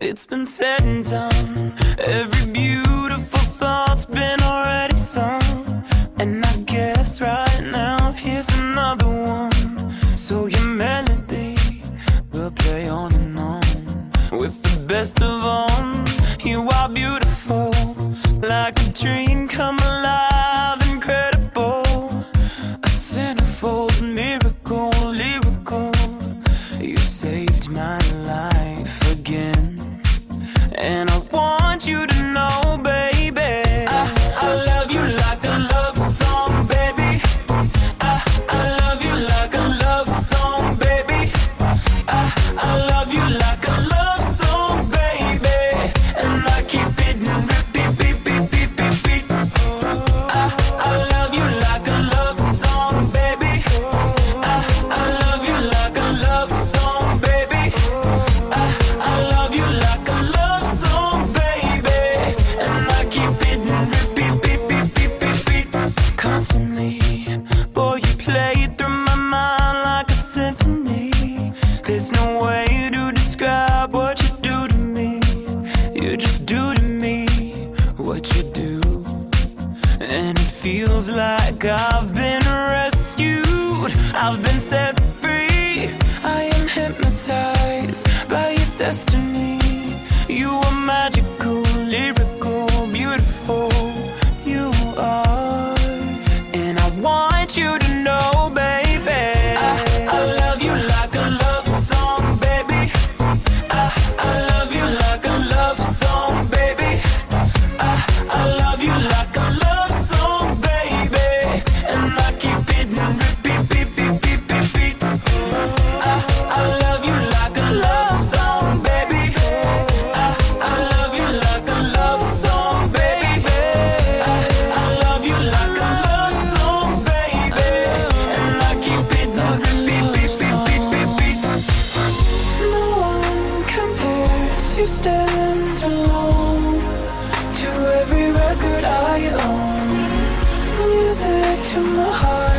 It's been said and done. Every beautiful thought's been already sung. And I guess right now, here's another one. So your melody will play on and on. With the best of all, you are beautiful. and it feels like I've been rescued. I've been set free. I am hypnotized by your destiny. You are magical, lyrical, beautiful. You are, and I want you to know. you stand alone to every record I own. Music to my heart.